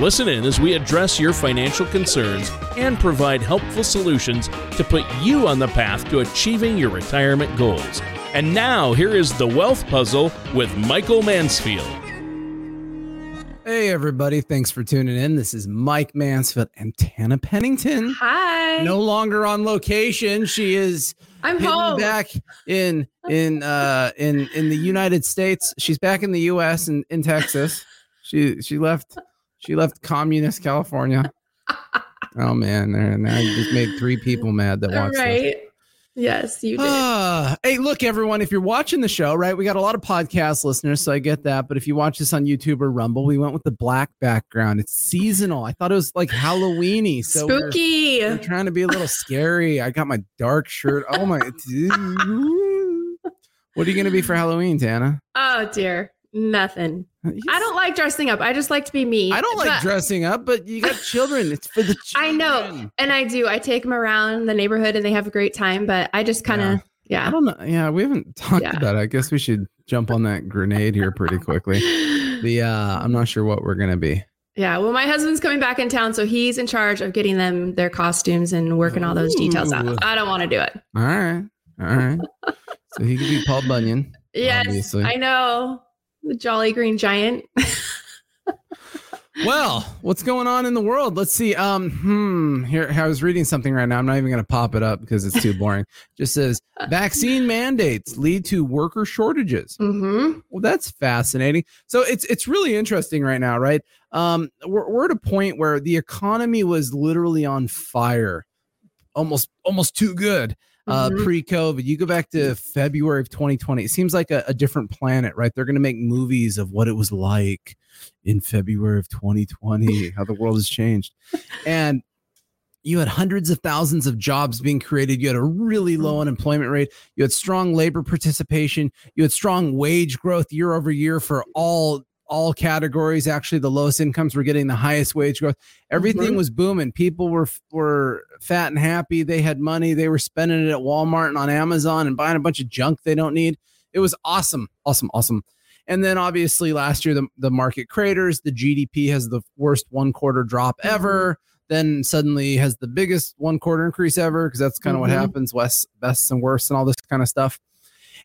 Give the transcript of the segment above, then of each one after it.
Listen in as we address your financial concerns and provide helpful solutions to put you on the path to achieving your retirement goals. And now, here is the Wealth Puzzle with Michael Mansfield. Hey, everybody. Thanks for tuning in. This is Mike Mansfield and Tana Pennington. Hi. No longer on location. She is I'm home. back in in uh in in the United States. She's back in the US and in Texas. She she left she left communist California. Oh man, there now you just made three people mad that watched this. right. Yes, you did. Ah, hey, look, everyone, if you're watching the show, right, we got a lot of podcast listeners, so I get that. But if you watch this on YouTube or Rumble, we went with the black background. It's seasonal. I thought it was like Halloweeny. So we're- Spooky. We're, trying to be a little scary. I got my dark shirt. Oh my. what are you going to be for Halloween, Tana? oh dear. Nothing. I don't like dressing up. I just like to be me. I don't like But dressing up, but you got children. It's for the children. I know. And I do. I take them around the neighborhood and they have a great time, but I just kind of, I yeah. I don't know. Yeah, we haven't talked Yeah. about it. I guess we should jump on that grenade here pretty quickly. The uh I'm not sure what we're gonna be. Yeah. Well, my husband's coming back in town, so he's in charge of getting them their costumes and working all those details out. I don't want to do it. All right. All right. so he could be Paul Bunyan. Yes, Obviously. I know. The Jolly Green Giant. Well, what's going on in the world? Let's see. Um, hmm. Here, I was reading something right now. I'm not even going to pop it up because it's too boring. Just says vaccine mandates lead to worker shortages. Mm-hmm. Well, that's fascinating. So it's it's really interesting right now, right? Um, we're, we're at a point where the economy was literally on fire, almost almost too good. Uh, Mhm. pre-COVID, you go back to February of 2020. It seems like a, a different planet, right? They're going to make movies of what it was like in February of 2020, how the world has changed, and you had hundreds of thousands of jobs being created. You had a really low unemployment rate. You had strong labor participation. You had strong wage growth year over year for all all categories. Actually, the lowest incomes were getting the highest wage growth. Everything Mhm. was booming. People were were fat and happy. They had money. They were spending it at Walmart and on Amazon and buying a bunch of junk they don't need. It was awesome, awesome, awesome. And then obviously last year the, the market craters. The GDP has the worst one quarter drop ever. Then suddenly has the biggest one quarter increase ever because that's kind of Mhm. what happens. West, best and worst, and all this kind of stuff.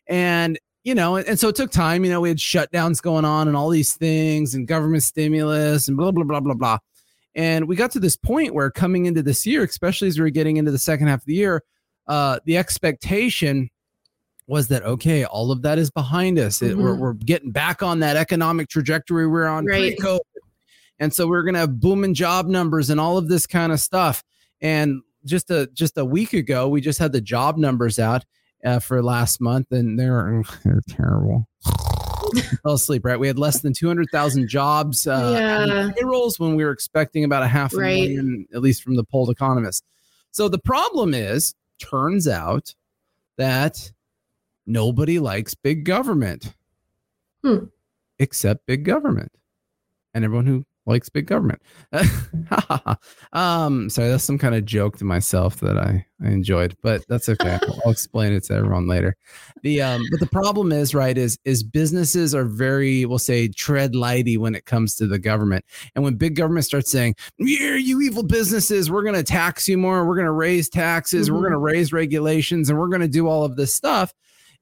And you know, and, and so it took time. You know, we had shutdowns going on and all these things and government stimulus and blah blah blah blah blah. And we got to this point where coming into this year, especially as we were getting into the second half of the year, uh, the expectation was that okay, all of that is behind us. It, we're, we're getting back on that economic trajectory we we're on Right. pre-COVID, and so we're gonna have booming job numbers and all of this kind of stuff. And just a just a week ago, we just had the job numbers out uh, for last month, and they're they're terrible. Fell asleep, right? We had less than two hundred thousand jobs uh, Yeah. payrolls when we were expecting about a half a Right. million, at least from the polled economists. So the problem is, turns out that nobody likes big government, Hmm. except big government, and everyone who likes big government. um, sorry, that's some kind of joke to myself that I, I enjoyed, but that's okay. I'll explain it to everyone later. The um, but the problem is, right, is is businesses are very, we'll say, tread lighty when it comes to the government. And when big government starts saying, "Yeah, you evil businesses, we're going to tax you more, we're going to raise taxes, we're Mhm. going to raise regulations, and we're going to do all of this stuff,"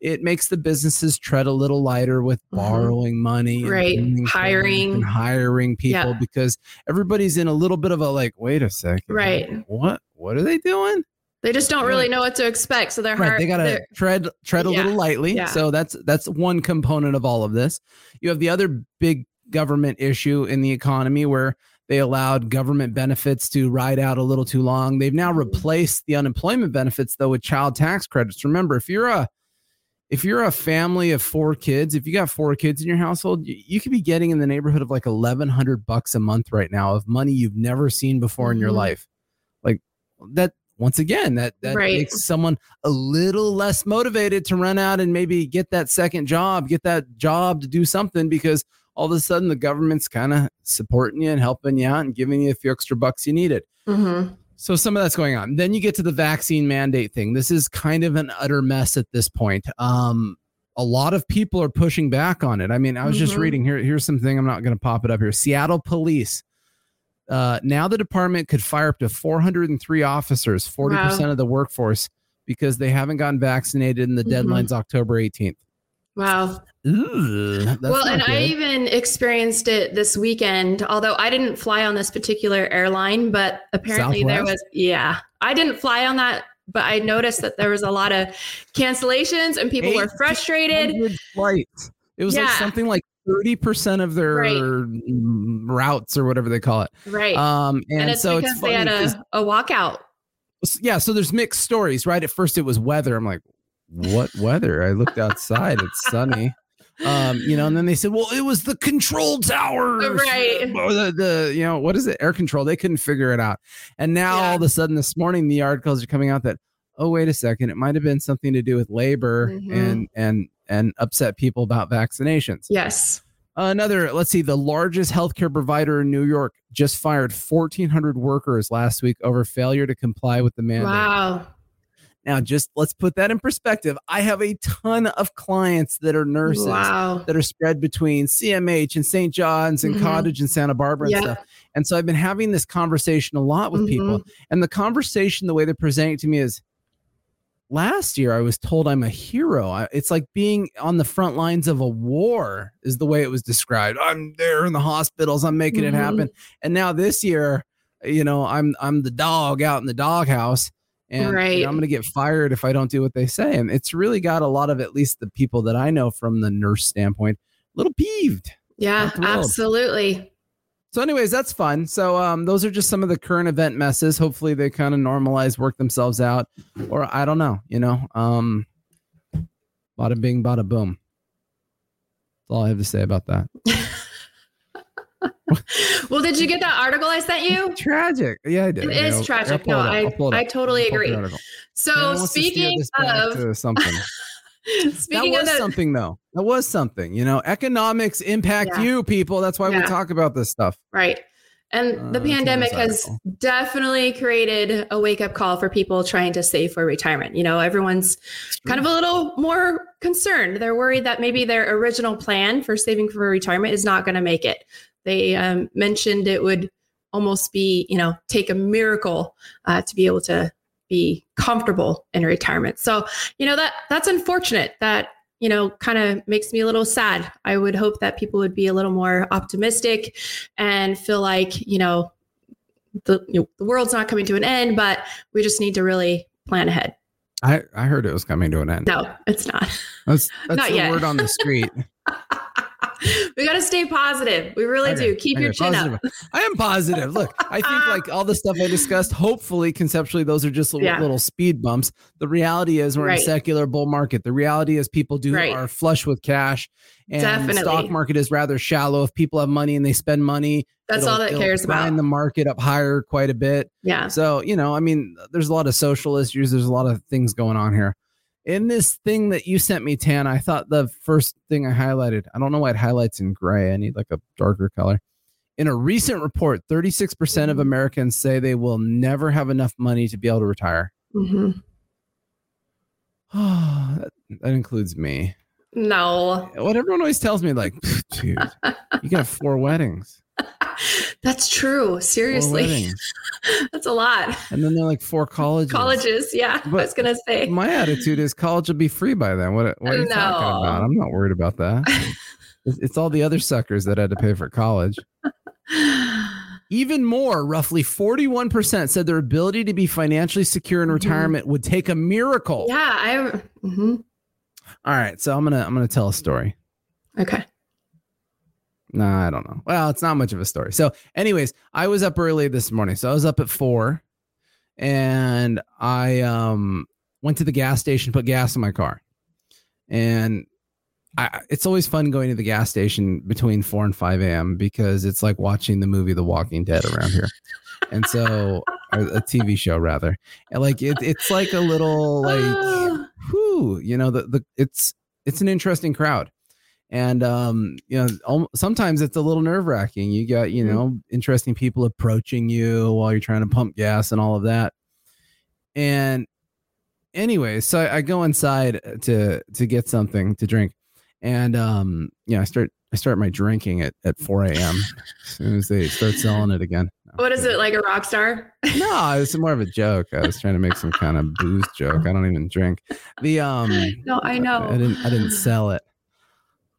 it makes the businesses tread a little lighter with Mhm. borrowing money, Right. Hiring. and hiring people Yeah. because everybody's in a little bit of a like, wait a second, Right. What what are they doing? They just don't really know what to expect. So they're Right, hard. they gotta tread tread a Yeah, little lightly. yeah. So that's that's one component of all of this. You have the other big government issue in the economy where they allowed government benefits to ride out a little too long. They've now Mhm. replaced the unemployment benefits though with child tax credits. Remember, if you're a if you're a family of four kids, if you got four kids in your household, you, you could be getting in the neighborhood of like eleven hundred bucks a month right now of money you've never seen before in your Mhm. life. Like that once again, that that Right. makes someone a little less motivated to run out and maybe get that second job, get that job to do something because all of a sudden the government's kind of supporting you and helping you out and giving you a few extra bucks you needed. Mhm. So some of that's going on. Then you get to the vaccine mandate thing. This is kind of an utter mess at this point. Um, a lot of people are pushing back on it. I mean, I was just Mhm. reading here. Here's something. I'm not going to pop it up here. Seattle police. Uh, now the department could fire up to 403 officers, 40% of the workforce, because they haven't gotten vaccinated, and the Mhm. deadline's October 18th. Wow. Ooh, well, and I even experienced it this weekend, although I didn't fly on this particular airline, but apparently there was, yeah, I didn't fly on that, but I noticed that there was a lot of cancellations and people were frustrated. 100 flights. It was like something like 30% of their Right. routes or whatever they call it. Right. Um, and, and it's so because it's they had a, a walkout. yeah, so there's mixed stories, right? At first it was weather. I'm like, what weather? I looked outside, it's sunny. Um, you know, and then they said, well, it was the control towers. Right. Or the, the, you know, what is it? Air control. They couldn't figure it out. And now Yeah. all of a sudden this morning, the articles are coming out that, oh, wait a second, it might have been something to do with labor Mhm. and, and, and upset people about vaccinations. Yes. Another, let's see, the largest healthcare provider in New York just fired 1,400 workers last week over failure to comply with the mandate. Wow. Now, just let's put that in perspective. I have a ton of clients that are nurses Wow. that are spread between CMH and St. John's and Mhm. Cottage and Santa Barbara and Yeah. stuff. And so I've been having this conversation a lot with people. Mhm. And the conversation, the way they're presenting it to me is last year I was told I'm a hero. I, it's like being on the front lines of a war, is the way it was described. I'm there in the hospitals, I'm making it Mhm. happen. And now this year, you know, I'm I'm the dog out in the doghouse. And you know, Right. I'm going to get fired if I don't do what they say. And it's really got a lot of at least the people that I know from the nurse standpoint, a little peeved. Yeah, absolutely. So, anyways, that's fun. So, um, those are just some of the current event messes. Hopefully, they kind of normalize, work themselves out, or I don't know. You know, um, bada bing, bada boom. That's all I have to say about that. Well, did you get that article I sent you? Tragic. Yeah, I did. It Here, is I'll- tragic. No. I, it I totally I'll pull the agree. So Man wants to steer speaking of something. speaking that of was the something though. That was something. You know, economics impact Yeah. you people. That's why we talk about this stuff. right. And Uh, the pandemic has definitely created a wake up call for people trying to save for retirement. You know, everyone's kind of a little more concerned. They're worried that maybe their original plan for saving for retirement is not going to make it. They um, mentioned it would almost be, you know, take a miracle uh, to be able to be comfortable in retirement. So, you know, that that's unfortunate. That you know, kind of makes me a little sad. I would hope that people would be a little more optimistic and feel like, you know, the you know, the world's not coming to an end, but we just need to really plan ahead. I, I heard it was coming to an end. No, it's not. That's that's Not the yet. word on the street. we got to stay positive. We really Okay, do. Keep your chin positive. up. I am positive. Look, I think like all the stuff I discussed, hopefully, conceptually, those are just little, Yeah. little speed bumps. The reality is we're in a secular bull market. The reality is people do Right. are flush with cash, and the stock market is rather shallow. If people have money and they spend money, That's all that cares about. the market up higher quite a bit. Yeah. So, you know, I mean, there's a lot of social issues. There's a lot of things going on here. In this thing that you sent me, Tan, I thought the first thing I highlighted, I don't know why it highlights in gray. I need like a darker color. In a recent report, 36% of Mhm. Americans say they will never have enough money to be able to retire. hmm that, that includes me. No, What everyone always tells me, like, dude, you got four weddings. that's true. Seriously, that's a lot. And then they're like four colleges. Colleges. Yeah. I was going to say. My attitude is college will be free by then. What, what are you talking about? I'm not worried about that. it's, it's all the other suckers that had to pay for college. Even more, roughly 41% said their ability to be financially secure in Mhm. retirement would take a miracle. yeah. I. mhm. All right, so I'm gonna I'm gonna tell a story. Okay. No, I don't know. Well, it's not much of a story. So, anyways, I was up early this morning. So I was up at four, and I um went to the gas station, put gas in my car, and I, it's always fun going to the gas station between four and five a.m. because it's like watching the movie The Walking Dead around here. And so or a TV show rather. And like it, it's like a little like whew, you know, the the it's it's an interesting crowd. And um, you know, sometimes it's a little nerve wracking. You got, you Mhm. know, interesting people approaching you while you're trying to pump gas and all of that. And anyway, so I, I go inside to to get something to drink, and um, yeah, I start I start my drinking at at 4 a.m. as soon as they start selling it again. No, what is it like a rock star? No, it's more of a joke. I was trying to make some kind of booze joke. I don't even drink. The um, No, I know. I didn't I didn't sell it.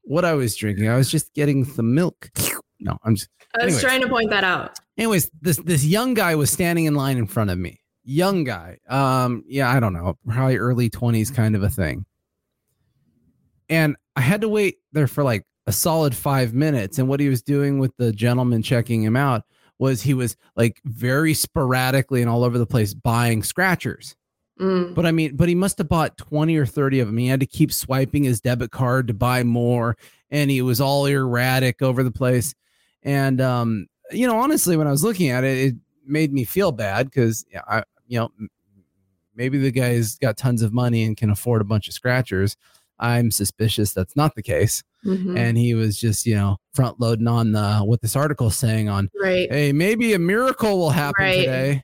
What I was drinking, I was just getting some milk. No, I'm just I was anyways. trying to point that out. anyways, this this young guy was standing in line in front of me. Young guy. Um, yeah, I don't know, probably early 20s kind of a thing. And I had to wait there for like a solid five minutes. And what he was doing with the gentleman checking him out was he was like very sporadically and all over the place buying scratchers. Mm. But I mean, but he must have bought 20 or 30 of them. He had to keep swiping his debit card to buy more. And he was all erratic over the place. And, um, you know, honestly, when I was looking at it, it made me feel bad because, I, you know, maybe the guy's got tons of money and can afford a bunch of scratchers. I'm suspicious that's not the case. Mhm. And he was just, you know, front loading on the, what this article is saying on right. hey, maybe a miracle will happen Right. today,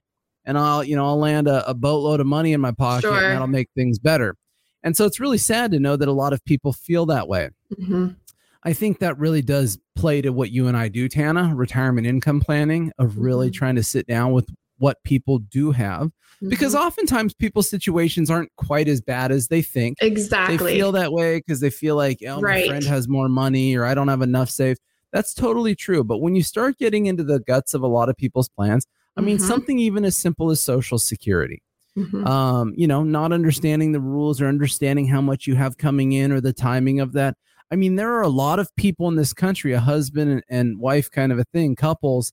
and I'll, you know, I'll land a, a boatload of money in my pocket, Sure. and that'll make things better. And so it's really sad to know that a lot of people feel that way. Mhm. I think that really does play to what you and I do, Tana, retirement income planning, of really Mhm. trying to sit down with what people do have, because Mhm. oftentimes people's situations aren't quite as bad as they think exactly. they feel that way because they feel like oh my Right. friend has more money or i don't have enough saved that's totally true but when you start getting into the guts of a lot of people's plans i mean Mhm. something even as simple as social security Mhm. um you know not understanding the rules or understanding how much you have coming in or the timing of that i mean there are a lot of people in this country a husband and, wife kind of a thing couples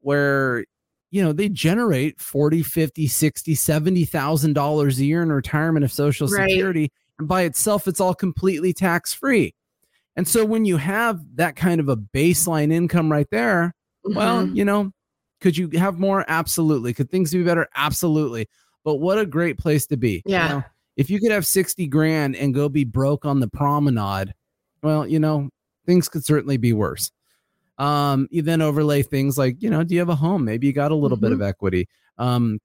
where you know they generate 40 50 60 70 thousand dollars a year in retirement of social Right. security and by itself it's all completely tax free and so when you have that kind of a baseline income right there well Mhm. you know could you have more absolutely could things be better absolutely but what a great place to be you Yeah. know? if you could have 60 grand and go be broke on the promenade well you know things could certainly be worse um you then overlay things like you know do you have a home maybe you got a little bit Mhm. of equity um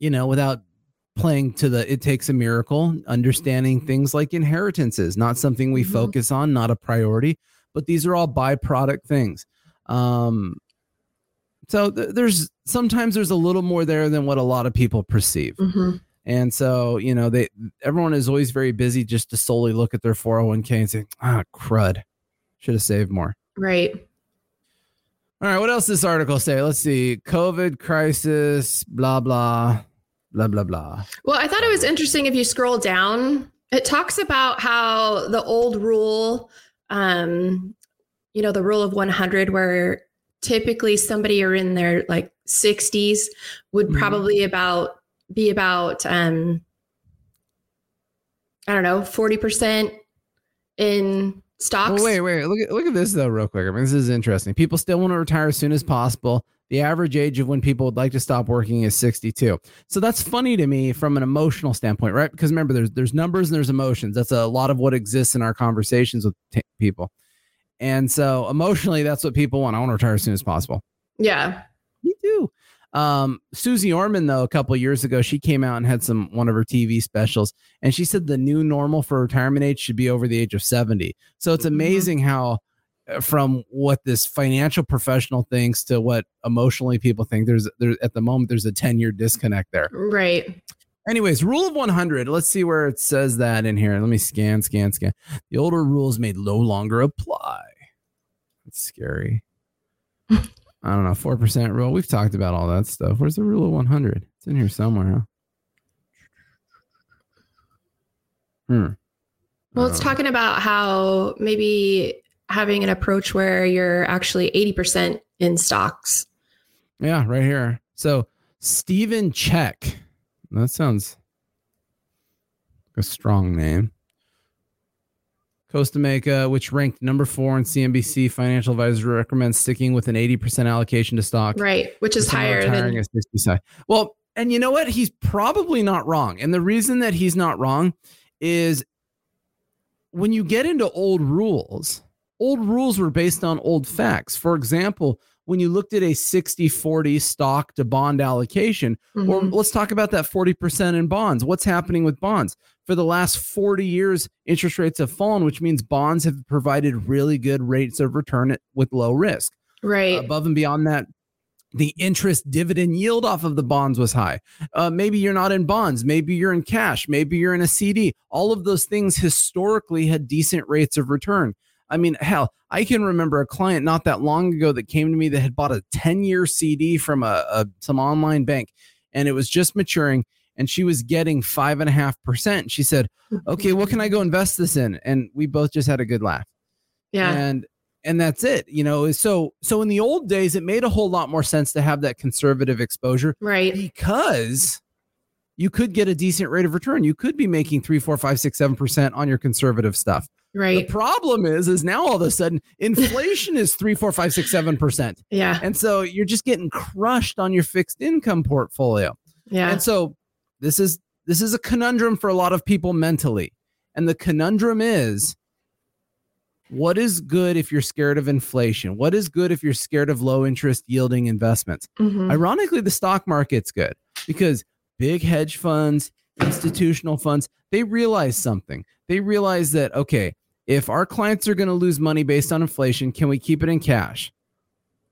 you know without playing to the it takes a miracle understanding things like inheritances not something we Mhm. focus on not a priority but these are all byproduct things um so th- there's sometimes there's a little more there than what a lot of people perceive Mhm. and so, you know, they everyone is always very busy just to solely look at their 401k and say, ah, crud. Should have saved more. Right. All right, what else does this article say? Let's see. COVID crisis, blah, blah, blah, blah, blah. Well, I thought it was interesting if you scroll down, it talks about how the old rule, um, you know, the rule of 100, where typically somebody are in their like 60s would Mhm. probably about be about um I don't know, 40% in stocks. Well, wait, wait. Look at look at this though, real quick. I mean, this is interesting. People still want to retire as soon as possible. The average age of when people would like to stop working is 62. So that's funny to me from an emotional standpoint, right? Because remember, there's there's numbers and there's emotions. That's a lot of what exists in our conversations with t- people. And so emotionally, that's what people want. I want to retire as soon as possible. Yeah. Me too. Um, Suze Orman, though, a couple years ago, she came out and had some one of her TV specials, and she said the new normal for retirement age should be over the age of 70. So it's Mhm. amazing how, from what this financial professional thinks to what emotionally people think, there's there at the moment there's a 10 year disconnect there. Right. Anyways, rule of 100. Let's see where it says that in here. Let me scan, scan, scan. The older rules may no longer apply. It's scary. I don't know. 4% rule. We've talked about all that stuff. Where's the rule of 100? It's in here somewhere, huh? Hmm. Well, it's Uh, talking about how maybe having an approach where you're actually 80% in stocks. Yeah, right here. So, Stephen Check. That sounds a strong name. Costa Mesa, which ranked number four in CNBC Financial Advisor recommends sticking with an 80% allocation to stock. Right, which is higher than at 65. Well, and you know what? He's probably not wrong. And the reason that he's not wrong is when you get into old rules, old rules were based on old facts. For example, when you looked at a 60 40 stock to bond allocation, or Mhm. let's talk about that 40% in bonds. What's happening with bonds? For the last 40 years, interest rates have fallen, which means bonds have provided really good rates of return with low risk. right. Above and beyond that, the interest dividend yield off of the bonds was high. Uh, maybe you're not in bonds. Maybe you're in cash. Maybe you're in a CD. All of those things historically had decent rates of return. I mean, hell, I can remember a client not that long ago that came to me that had bought a 10 year CD from a, a some online bank and it was just maturing and she was getting five and a half percent. She said, Okay, what can I go invest this in? And we both just had a good laugh yeah. and and that's it you know so so in the old days it made a whole lot more sense to have that conservative exposure right. because you could get a decent rate of return you could be making three four five six seven percent on your conservative stuff Right. the problem is is now all of a sudden inflation is three four five six seven percent Yeah. and so you're just getting crushed on your fixed income portfolio Yeah. and so this is this is a conundrum for a lot of people mentally. And the conundrum is what is good if you're scared of inflation? What is good if you're scared of low interest yielding investments? Mhm. Ironically, the stock market's good because big hedge funds, institutional funds, they realize something. They realize that, okay, if our clients are going to lose money based on inflation, can we keep it in cash?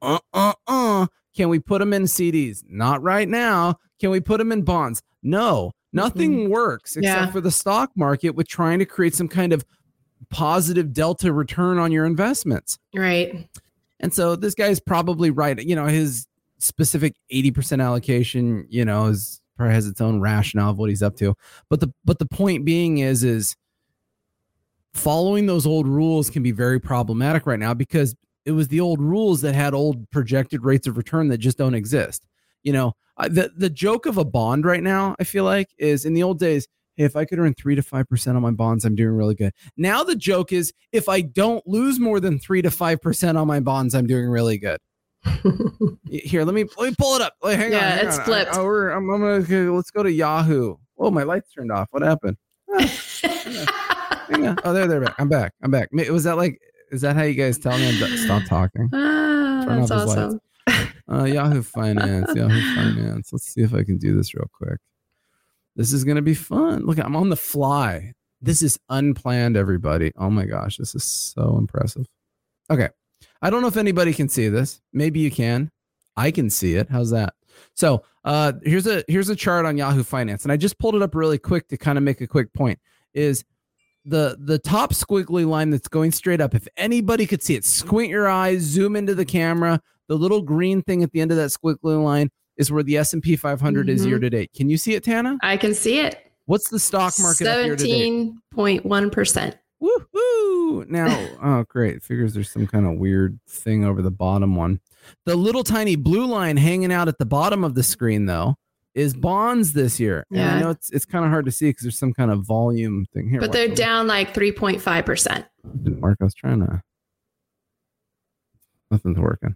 Uh uh uh. Can we put them in CDs? Not right now. Can we put them in bonds? No, nothing works except Yeah. for the stock market with trying to create some kind of positive delta return on your investments. Right. And so this guy's probably right. You know, his specific 80% allocation, you know, is probably has its own rationale of what he's up to. But the but the point being is is following those old rules can be very problematic right now because it was the old rules that had old projected rates of return that just don't exist. You know, the the joke of a bond right now, I feel like, is in the old days, hey, if I could earn three to five percent on my bonds, I'm doing really good. Now the joke is if I don't lose more than three to five percent on my bonds, I'm doing really good. Here, let me let me pull it up. Hang on, Yeah, hang it's on. I- flipped. I, we're- I'm, I'm gonna go- let's go to Yahoo. Oh, my lights turned off. What happened? Ah, hang Oh, there, they're back. I'm back. I'm back. Was that like? Is that how you guys tell me? I'm stop talking. ah, Turn that's off his awesome. Uh, Yahoo Finance. Yahoo Finance. Let's see if I can do this real quick. This is gonna be fun. Look, I'm on the fly. This is unplanned, everybody. Oh my gosh, this is so impressive. Okay. I don't know if anybody can see this. Maybe you can. I can see it. How's that? So uh here's a here's a chart on Yahoo Finance. And I just pulled it up really quick to kind of make a quick point. Is the the top squiggly line that's going straight up. If anybody could see it, squint your eyes, zoom into the camera. The little green thing at the end of that squiggly line is where the S&P 500 is Mhm. year to date. Can you see it, Tana? I can see it. What's the stock market up year to? Seventeen point one percent. Woohoo! Now, oh great. Figures there's some kind of weird thing over the bottom one. The little tiny blue line hanging out at the bottom of the screen though is bonds this year. And I Yeah. know it's it's kind of hard to see because there's some kind of volume thing here. But they're down like three point five percent. Didn't work. I was trying to. Nothing's working.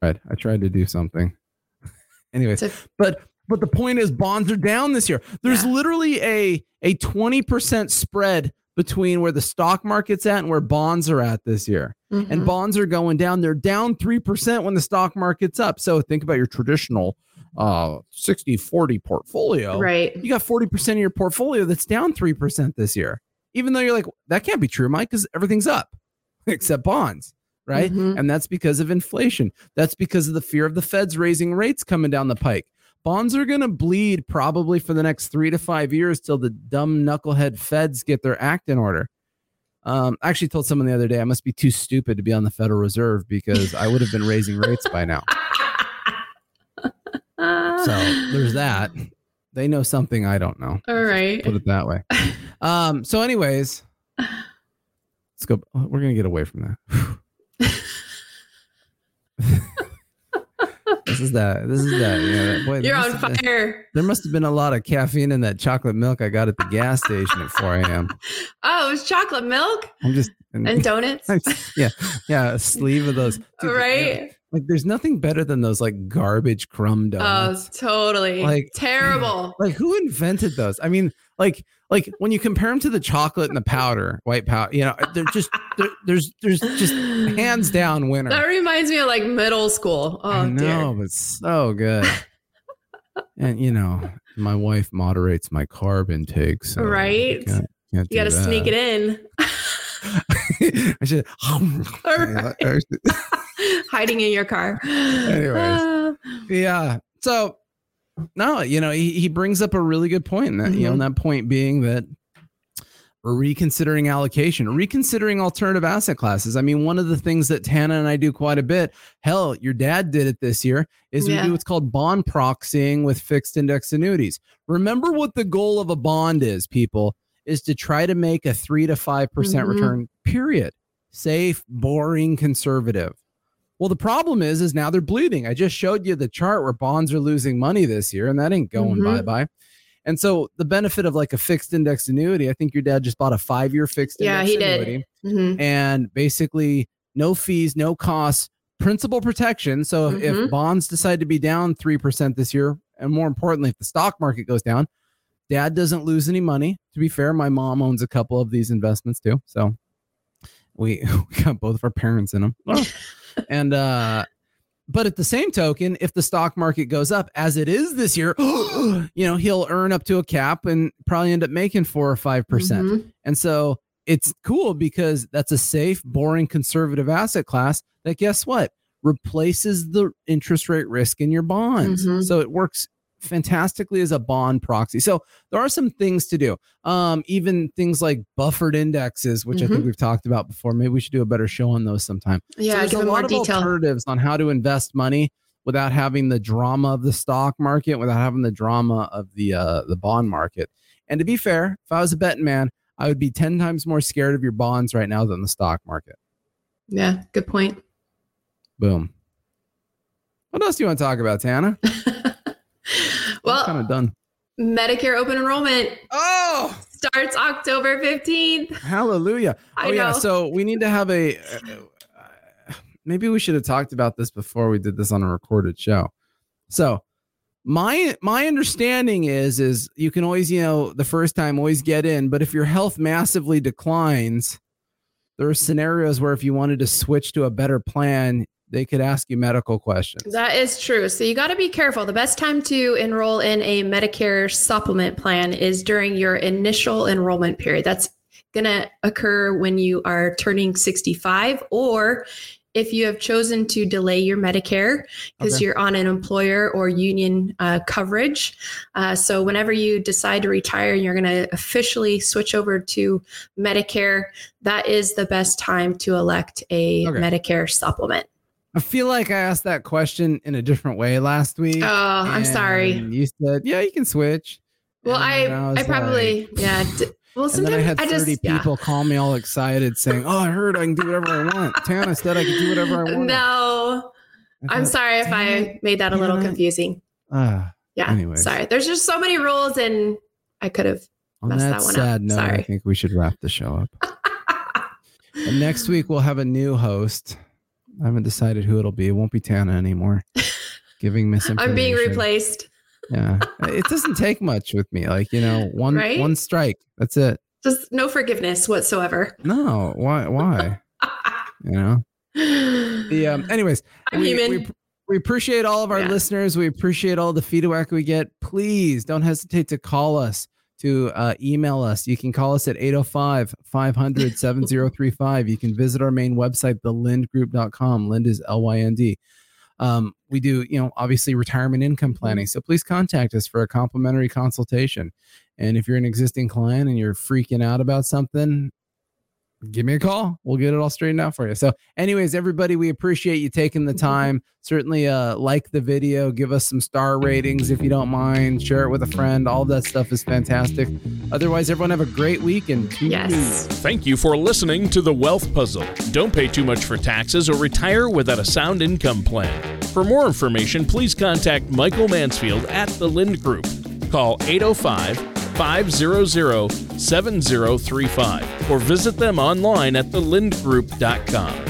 Right. I tried to do something. Anyways, So- but but the point is bonds are down this year. There's Yeah. literally a a 20% spread between where the stock market's at and where bonds are at this year. And Mhm. bonds are going down. They're down 3% when the stock market's up. So think about your traditional uh 60 40 portfolio right. you got 40% of your portfolio that's down 3% this year. Even though you're like, that can't be true, Mike, because everything's up except bonds, right? Mhm. And that's because of inflation. That's because of the fear of the feds raising rates coming down the pike. Bonds are going to bleed probably for the next three to five years till the dumb knucklehead feds get their act in order. Um, I actually told someone the other day I must be too stupid to be on the Federal Reserve because I would have been raising rates by now. So there's that. They know something I don't know All right. put it that way. Um, so, anyways, let's go. oh, We're gonna get away from that. this is that. This is that. Yeah, boy, You're on have been- fire. there must have been a lot of caffeine in that chocolate milk I got at the gas station at 4 a.m. Oh, it was chocolate milk I'm just and donuts. yeah, yeah, a sleeve of those. Dude, right? Like, there's nothing better than those like garbage crumb Oh, donuts. totally. Like- terrible. like, who invented those? I mean, like, like when you compare them to the chocolate and the powder, white powder, you know, they're just there, there's there's just hands down winner. That reminds me of like middle school. Oh I know, dear. but so good. and you know, my wife moderates my carb intake, so Right? Can't, can't You got to sneak it in. I should. hiding in your car. Anyways. Ah. yeah. So no, you know, he, he brings up a really good point. That, you know, Mhm. that point being that we're reconsidering allocation, reconsidering alternative asset classes. I mean, one of the things that Tana and I do quite a bit, hell, your dad did it this year, is we do what's called bond proxying with fixed index annuities. Remember what the goal of a bond is, people, is to try to make a three to five percent Mhm. return, period. Safe, boring, conservative. Well, the problem is, is now they're bleeding. I just showed you the chart where bonds are losing money this year, and that ain't going Mhm. bye bye. And so the benefit of like a fixed index annuity, I think your dad just bought a five year fixed Yeah, index he did. annuity, Mhm. and basically no fees, no costs, principal protection. So if, if bonds decide to be down three percent this year, and more importantly, if the stock market goes down, dad doesn't lose any money. To be fair, my mom owns a couple of these investments too, so we, we got both of our parents in them. and uh but at the same token, if the stock market goes up as it is this year, you know, he'll earn up to a cap and probably end up making four or five percent. Mhm. And so it's cool because that's a safe, boring, conservative asset class that guess what? Replaces the interest rate risk in your bonds. Mhm. So it works fantastically as a bond proxy. So there are some things to do. Um, even things like buffered indexes, which I think we've talked about before. Maybe we should do a better show on those sometime. So Yeah, there's give a it more lot of detail. alternatives on how to invest money without having the drama of the stock market, without having the drama of the uh, the bond market. And to be fair, if I was a betting man, I would be ten times more scared of your bonds right now than the stock market. Yeah, good point. Boom. What else do you want to talk about, Tana? well, kind of done. Medicare open enrollment Oh, starts October 15th. hallelujah! I oh yeah, know. so we need to have a. uh, maybe we should have talked about this before we did this on a recorded show. So my my understanding is is you can always you know the first time always get in, but if your health massively declines, there are scenarios where if you wanted to switch to a better plan, they could ask you medical questions. That is true. So you got to be careful. The best time to enroll in a Medicare supplement plan is during your initial enrollment period. That's going to occur when you are turning 65 or if you have chosen to delay your Medicare because Okay. you're on an employer or union uh, coverage. Uh, so, whenever you decide to retire and you're going to officially switch over to Medicare, that is the best time to elect a Okay. Medicare supplement. I feel like I asked that question in a different way last week. Oh, I'm sorry. You said, "Yeah, you can switch." Well, I then I probably like- yeah. D- well, sometimes I had I, 30 just yeah. people call me all excited saying, Oh, I heard I can do whatever I want. Tana said I could do whatever I want. No, I'm sorry if I made that a little confusing. Ah, Yeah, Anyways. sorry. There's just so many rules, and I could have. Messed that, that one up. sad note, I think we should wrap the show up. and next week we'll have a new host. I haven't decided who it'll be. It won't be Tana anymore. Giving misinformation. I'm being replaced. Yeah. It doesn't take much with me. Like, you know, one Right? one strike. That's it. Just no forgiveness whatsoever. No. Why why? You know? The um anyways, I'm we, human. we, we appreciate all of our Yeah. listeners. We appreciate all the feedback we get. Please don't hesitate to call us, to uh, email us. You can call us at 805 500 7035. You can visit our main website, thelyndgroup.com. Lynd is L Y N D. Um, we do, you know, obviously retirement income planning. So please contact us for a complimentary consultation. And if you're an existing client and you're freaking out about something, give me a call. We'll get it all straightened out for you. So, anyways, everybody, we appreciate you taking the time. Certainly, uh, like the video, give us some star ratings if you don't mind. Share it with a friend. All that stuff is fantastic. Otherwise, everyone have a great week and yes. Thank you for listening to The Wealth Puzzle. Don't pay too much for taxes or retire without a sound income plan. For more information, please contact Michael Mansfield at the Lynd Group. Call 805 500 7035 or visit them online at thelyndgroup.com.